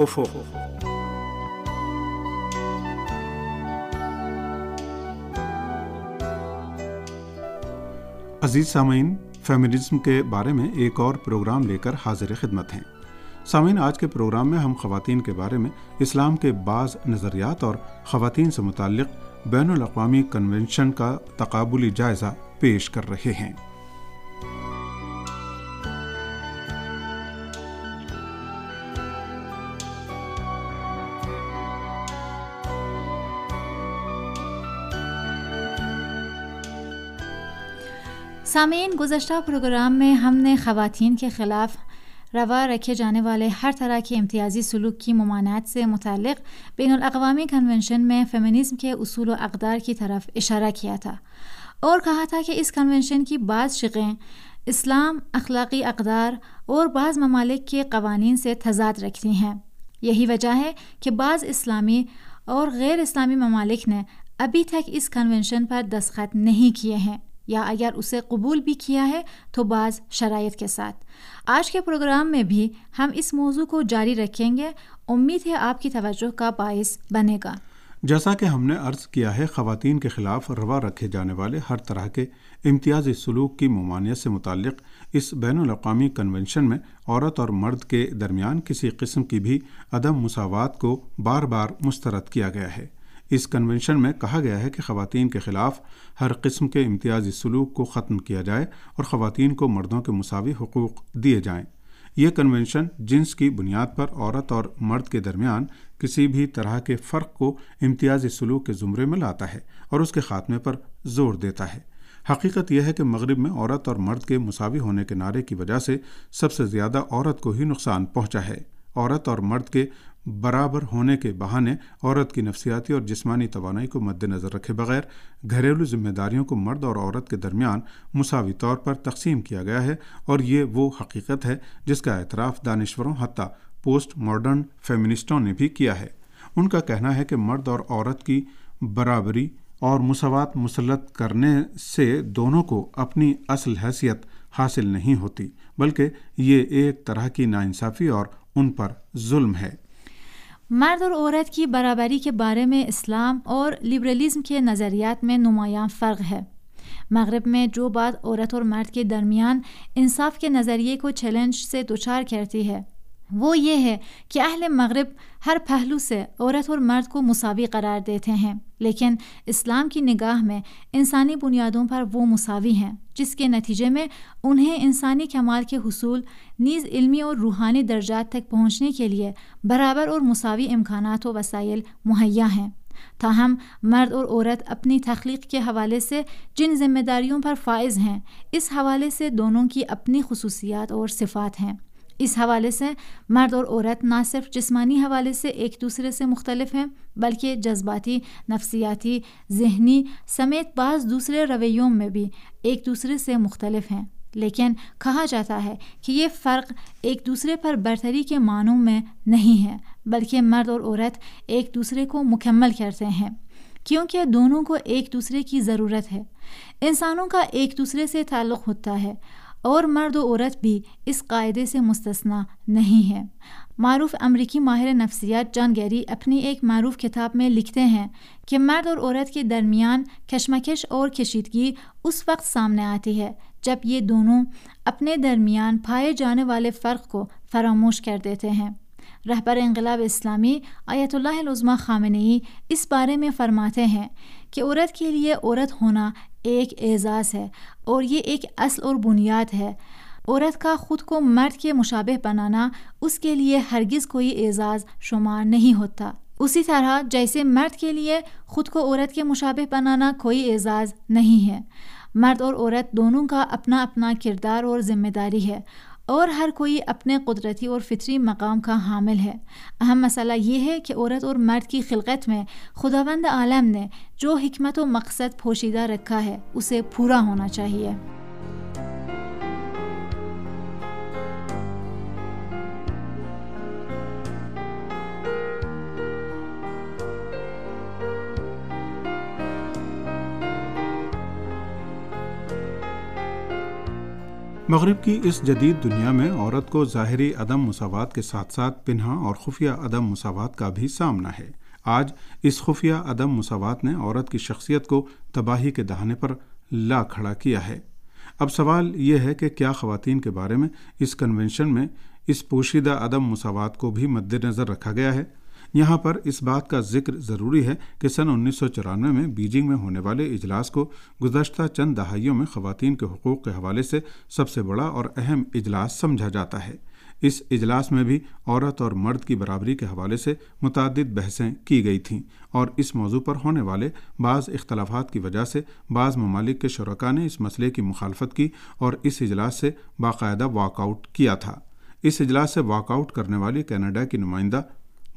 افق عزیز سامعین فیمنزم کے بارے میں ایک اور پروگرام لے کر حاضر خدمت ہیں۔ سامعین، آج کے پروگرام میں ہم خواتین کے بارے میں اسلام کے بعض نظریات اور خواتین سے متعلق بین الاقوامی کنونشن کا تقابلی جائزہ پیش کر رہے ہیں۔ سامعین گزشتہ پروگرام میں ہم نے خواتین کے خلاف روا رکھے جانے والے ہر طرح کے امتیازی سلوک کی ممانعت سے متعلق بین الاقوامی کنونشن میں فیمنزم کے اصول و اقدار کی طرف اشارہ کیا تھا اور کہا تھا کہ اس کنونشن کی بعض شقیں اسلام، اخلاقی اقدار اور بعض ممالک کے قوانین سے تضاد رکھتی ہیں۔ یہی وجہ ہے کہ بعض اسلامی اور غیر اسلامی ممالک نے ابھی تک اس کنونشن پر دستخط نہیں کیے ہیں۔ یا اگر اسے قبول بھی کیا ہے تو بعض شرائط کے ساتھ۔ آج کے پروگرام میں بھی ہم اس موضوع کو جاری رکھیں گے۔ امید ہے آپ کی توجہ کا باعث بنے گا۔ جیسا کہ ہم نے عرض کیا ہے، خواتین کے خلاف روا رکھے جانے والے ہر طرح کے امتیازی سلوک کی ممانعت سے متعلق اس بین الاقوامی کنونشن میں عورت اور مرد کے درمیان کسی قسم کی بھی عدم مساوات کو بار بار مسترد کیا گیا ہے۔ اس کنونشن میں کہا گیا ہے کہ خواتین کے خلاف ہر قسم کے امتیازی سلوک کو ختم کیا جائے اور خواتین کو مردوں کے مساوی حقوق دیے جائیں۔ یہ کنونشن جنس کی بنیاد پر عورت اور مرد کے درمیان کسی بھی طرح کے فرق کو امتیازی سلوک کے زمرے میں لاتا ہے اور اس کے خاتمے پر زور دیتا ہے۔ حقیقت یہ ہے کہ مغرب میں عورت اور مرد کے مساوی ہونے کے نعرے کی وجہ سے سب سے زیادہ عورت کو ہی نقصان پہنچا ہے۔ عورت اور مرد کے برابر ہونے کے بہانے عورت کی نفسیاتی اور جسمانی توانائی کو مد نظر رکھے بغیر گھریلو ذمہ داریوں کو مرد اور عورت کے درمیان مساوی طور پر تقسیم کیا گیا ہے اور یہ وہ حقیقت ہے جس کا اعتراف دانشوروں حتیٰ پوسٹ ماڈرن فیمنسٹوں نے بھی کیا ہے۔ ان کا کہنا ہے کہ مرد اور عورت کی برابری اور مساوات مسلط کرنے سے دونوں کو اپنی اصل حیثیت حاصل نہیں ہوتی، بلکہ یہ ایک طرح کی ناانصافی اور ان پر ظلم ہے۔ مرد اور عورت کی برابری کے بارے میں اسلام اور لبرلزم کے نظریات میں نمایاں فرق ہے۔ مغرب میں جو بات عورت اور مرد کے درمیان انصاف کے نظریے کو چیلنج سے دچار کرتی ہے۔ وہ یہ ہے کہ اہل مغرب ہر پہلو سے عورت اور مرد کو مساوی قرار دیتے ہیں، لیکن اسلام کی نگاہ میں انسانی بنیادوں پر وہ مساوی ہیں، جس کے نتیجے میں انہیں انسانی کمال کے حصول، نیز علمی اور روحانی درجات تک پہنچنے کے لیے برابر اور مساوی امکانات و وسائل مہیا ہیں۔ تاہم، مرد اور عورت اپنی تخلیق کے حوالے سے جن ذمہ داریوں پر فائز ہیں، اس حوالے سے دونوں کی اپنی خصوصیات اور صفات ہیں۔ اس حوالے سے مرد اور عورت نہ صرف جسمانی حوالے سے ایک دوسرے سے مختلف ہیں، بلکہ جذباتی، نفسیاتی، ذہنی سمیت بعض دوسرے رویوں میں بھی ایک دوسرے سے مختلف ہیں۔ لیکن کہا جاتا ہے کہ یہ فرق ایک دوسرے پر برتری کے معنوں میں نہیں ہے، بلکہ مرد اور عورت ایک دوسرے کو مکمل کرتے ہیں، کیونکہ دونوں کو ایک دوسرے کی ضرورت ہے۔ انسانوں کا ایک دوسرے سے تعلق ہوتا ہے۔ اور مرد و عورت بھی اس قاعدے سے مستثنا نہیں ہے معروف امریکی ماہر نفسیات جان گیری اپنی ایک معروف کتاب میں لکھتے ہیں کہ مرد اور عورت کے درمیان کشمکش اور کشیدگی اس وقت سامنے آتی ہے جب یہ دونوں اپنے درمیان پائے جانے والے فرق کو فراموش کر دیتے ہیں۔ رہبر انقلاب اسلامی آیت اللہ العظمہ خامنئی اس بارے میں فرماتے ہیں کہ عورت کے لیے عورت ہونا ایک اعزاز ہے اور یہ ایک اصل اور بنیاد ہے۔ عورت کا خود کو مرد کے مشابہ بنانا، اس کے لیے ہرگز کوئی اعزاز شمار نہیں ہوتا۔ اسی طرح جیسے مرد کے لیے خود کو عورت کے مشابہ بنانا کوئی اعزاز نہیں ہے۔ مرد اور عورت دونوں کا اپنا اپنا کردار اور ذمہ داری ہے۔ اور ہر کوئی اپنے قدرتی اور فطری مقام کا حامل ہے۔ اہم مسئلہ یہ ہے کہ عورت اور مرد کی خلقت میں خداوند عالم نے جو حکمت و مقصد پوشیدہ رکھا ہے، اسے پورا ہونا چاہیے۔ مغرب کی اس جدید دنیا میں عورت کو ظاہری عدم مساوات کے ساتھ ساتھ پنہا اور خفیہ عدم مساوات کا بھی سامنا ہے۔ آج اس خفیہ عدم مساوات نے عورت کی شخصیت کو تباہی کے دہانے پر لا کھڑا کیا ہے۔ اب سوال یہ ہے کہ کیا خواتین کے بارے میں اس کنونشن میں اس پوشیدہ عدم مساوات کو بھی مد نظر رکھا گیا ہے؟ یہاں پر اس بات کا ذکر ضروری ہے کہ سن انیس سو چورانوے میں بیجنگ میں ہونے والے اجلاس کو گزشتہ چند دہائیوں میں خواتین کے حقوق کے حوالے سے سب سے بڑا اور اہم اجلاس سمجھا جاتا ہے۔ اس اجلاس میں بھی عورت اور مرد کی برابری کے حوالے سے متعدد بحثیں کی گئی تھیں اور اس موضوع پر ہونے والے بعض اختلافات کی وجہ سے بعض ممالک کے شرکا نے اس مسئلے کی مخالفت کی اور اس اجلاس سے باقاعدہ واک آؤٹ کیا تھا۔ اس اجلاس سے واک آؤٹ کرنے والی کینیڈا کی نمائندہ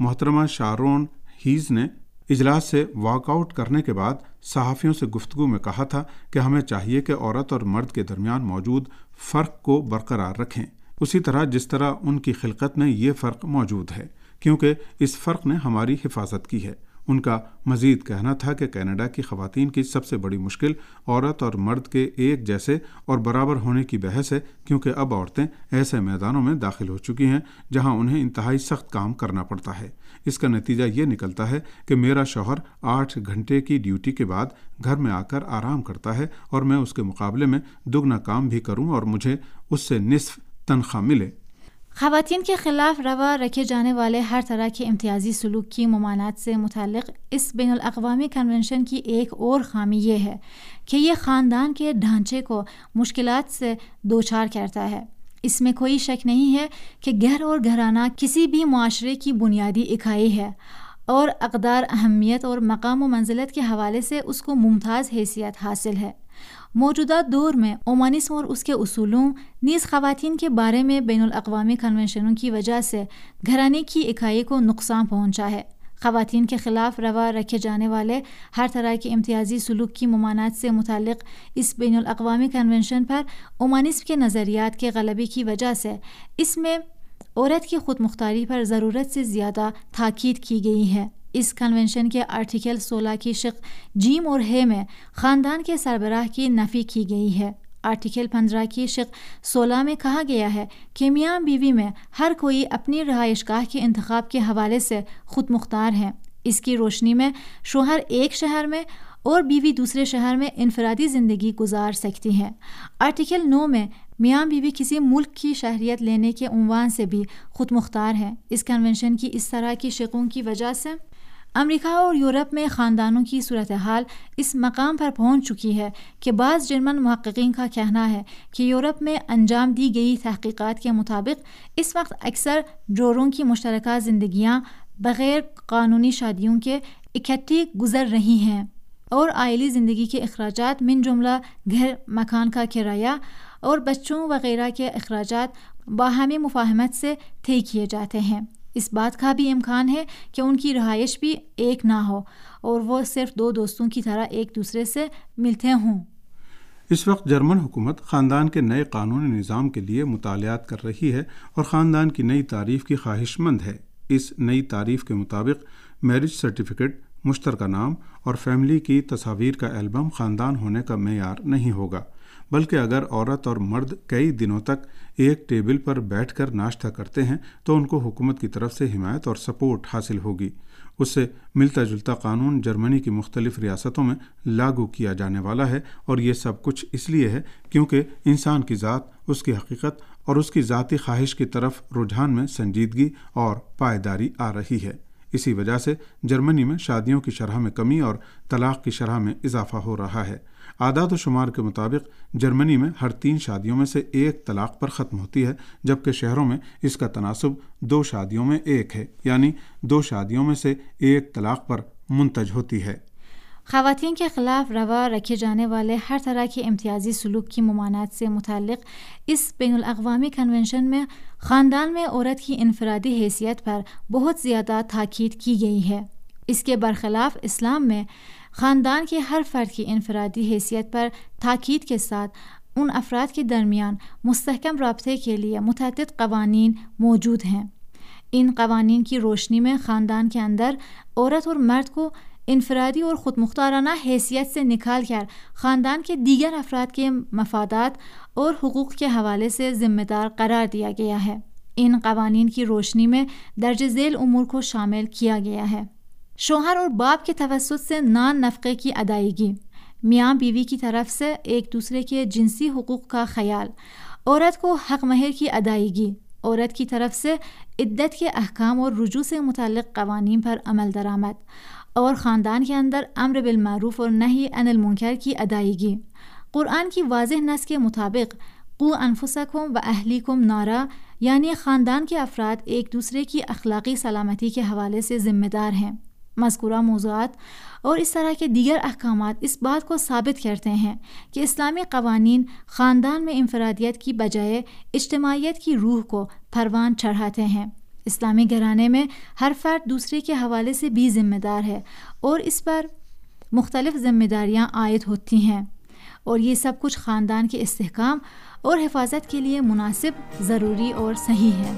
محترمہ شارون ہیز نے اجلاس سے واک آؤٹ کرنے کے بعد صحافیوں سے گفتگو میں کہا تھا کہ ہمیں چاہیے کہ عورت اور مرد کے درمیان موجود فرق کو برقرار رکھیں۔ اسی طرح جس طرح ان کی خلقت میں یہ فرق موجود ہے، کیونکہ اس فرق نے ہماری حفاظت کی ہے۔ ان کا مزید کہنا تھا کہ کینیڈا کی خواتین کی سب سے بڑی مشکل عورت اور مرد کے ایک جیسے اور برابر ہونے کی بحث ہے، کیونکہ اب عورتیں ایسے میدانوں میں داخل ہو چکی ہیں جہاں انہیں انتہائی سخت کام کرنا پڑتا ہے۔ اس کا نتیجہ یہ نکلتا ہے کہ میرا شوہر آٹھ گھنٹے کی ڈیوٹی کے بعد گھر میں آ کر آرام کرتا ہے اور میں اس کے مقابلے میں دگنا کام بھی کروں اور مجھے اس سے نصف تنخواہ ملے۔ خواتین کے خلاف روا رکھے جانے والے ہر طرح کے امتیازی سلوک کی ممانعت سے متعلق اس بین الاقوامی کنونشن کی ایک اور خامی یہ ہے کہ یہ خاندان کے ڈھانچے کو مشکلات سے دوچار کرتا ہے۔ اس میں کوئی شک نہیں ہے کہ گھر اور گھرانہ کسی بھی معاشرے کی بنیادی اکائی ہے اور اقدار، اہمیت اور مقام و منزلت کے حوالے سے اس کو ممتاز حیثیت حاصل ہے۔ موجودہ دور میں اومانسم اور اس کے اصولوں، نیز خواتین کے بارے میں بین الاقوامی کنونشنوں کی وجہ سے گھرانے کی اکائی کو نقصان پہنچا ہے۔ خواتین کے خلاف روا رکھے جانے والے ہر طرح کے امتیازی سلوک کی ممانعت سے متعلق اس بین الاقوامی کنونشن پر اومانسم کے نظریات کے غلبے کی وجہ سے اس میں عورت کی خود مختاری پر ضرورت سے زیادہ تاکید کی گئی ہے۔ اس کنونشن کے آرٹیکل سولہ کی شق جیم اور ہے میں خاندان کے سربراہ کی نفی کی گئی ہے۔ آرٹیکل پندرہ کی شق سولہ میں کہا گیا ہے کہ میاں بیوی میں ہر کوئی اپنی رہائش گاہ کے انتخاب کے حوالے سے خود مختار ہے۔ اس کی روشنی میں شوہر ایک شہر میں اور بیوی دوسرے شہر میں انفرادی زندگی گزار سکتی ہیں۔ آرٹیکل نو میں میاں بیوی کسی ملک کی شہریت لینے کے عنوان سے بھی خود مختار ہے اس کنونشن کی اس طرح کی شقوں کی وجہ سے امریکہ اور یورپ میں خاندانوں کی صورتحال اس مقام پر پہنچ چکی ہے کہ بعض جرمن محققین کا کہنا ہے کہ یورپ میں انجام دی گئی تحقیقات کے مطابق اس وقت اکثر جوروں کی مشترکہ زندگیاں بغیر قانونی شادیوں کے اکٹھی گزر رہی ہیں اور آئلی زندگی کے اخراجات من جملہ گھر مکان کا کرایہ اور بچوں وغیرہ کے اخراجات باہمی مفاہمت سے طے کیے جاتے ہیں۔ اس بات کا بھی امکان ہے کہ ان کی رہائش بھی ایک نہ ہو اور وہ صرف دو دوستوں کی طرح ایک دوسرے سے ملتے ہوں۔ اس وقت جرمن حکومت خاندان کے نئے قانونی نظام کے لیے مطالعات کر رہی ہے اور خاندان کی نئی تعریف کی خواہش مند ہے۔ اس نئی تعریف کے مطابق میرج سرٹیفکیٹ مشترکہ نام اور فیملی کی تصاویر کا البم خاندان ہونے کا معیار نہیں ہوگا۔ بلکہ اگر عورت اور مرد کئی دنوں تک ایک ٹیبل پر بیٹھ کر ناشتہ کرتے ہیں، تو ان کو حکومت کی طرف سے حمایت اور سپورٹ حاصل ہوگی۔ اس سے ملتا جلتا قانون جرمنی کی مختلف ریاستوں میں لاگو کیا جانے والا ہے اور یہ سب کچھ اس لیے ہے کیونکہ انسان کی ذات، اس کی حقیقت اور اس کی ذاتی خواہش کی طرف رجحان میں سنجیدگی اور پائیداری آ رہی ہے۔ اسی وجہ سے جرمنی میں شادیوں کی شرح میں کمی اور طلاق کی شرح میں اضافہ ہو رہا ہے۔ اعداد و شمار کے مطابق جرمنی میں ہر تین شادیوں میں سے ایک طلاق پر ختم ہوتی ہے، جبکہ شہروں میں اس کا تناسب دو شادیوں میں ایک ہے یعنی دو شادیوں میں سے ایک طلاق پر منتج ہوتی ہے۔ خواتین کے خلاف روا رکھے جانے والے ہر طرح کے امتیازی سلوک کی ممانعت سے متعلق اس بین الاقوامی کنونشن میں خاندان میں عورت کی انفرادی حیثیت پر بہت زیادہ تاکید کی گئی ہے۔ اس کے برخلاف اسلام میں خاندان کے ہر فرد کی انفرادی حیثیت پر تاکید کے ساتھ ان افراد کے درمیان مستحکم رابطے کے لیے متعدد قوانین موجود ہیں۔ ان قوانین کی روشنی میں خاندان کے اندر عورت اور مرد کو انفرادی اور خود مختارانہ حیثیت سے نکال کر خاندان کے دیگر افراد کے مفادات اور حقوق کے حوالے سے ذمہ دار قرار دیا گیا ہے۔ ان قوانین کی روشنی میں درج ذیل امور کو شامل کیا گیا ہے۔ شوہر اور باپ کے توسط سے نان نفقے کی ادائیگی۔ میاں بیوی کی طرف سے ایک دوسرے کے جنسی حقوق کا خیال۔ عورت کو حق مہر کی ادائیگی۔ عورت کی طرف سے عدت کے احکام اور رجوع سے متعلق قوانین پر عمل درآمد۔ اور خاندان کے اندر امر بالمعروف اور نہیں ان المنکر کی ادائیگی۔ قرآن کی واضح نس کے مطابق، قو انفسکم و اہلی کم نارا یعنی خاندان کے افراد ایک دوسرے کی اخلاقی سلامتی کے حوالے سے ذمہ دار ہیں۔ مذکورہ موضوعات اور اس طرح کے دیگر احکامات اس بات کو ثابت کرتے ہیں کہ اسلامی قوانین خاندان میں انفرادیت کی بجائے اجتماعیت کی روح کو پروان چڑھاتے ہیں۔ اسلامی گھرانے میں ہر فرد دوسرے کے حوالے سے بھی ذمہ دار ہے اور اس پر مختلف ذمہ داریاں عائد ہوتی ہیں اور یہ سب کچھ خاندان کے استحکام اور حفاظت کے لیے مناسب، ضروری اور صحیح ہے۔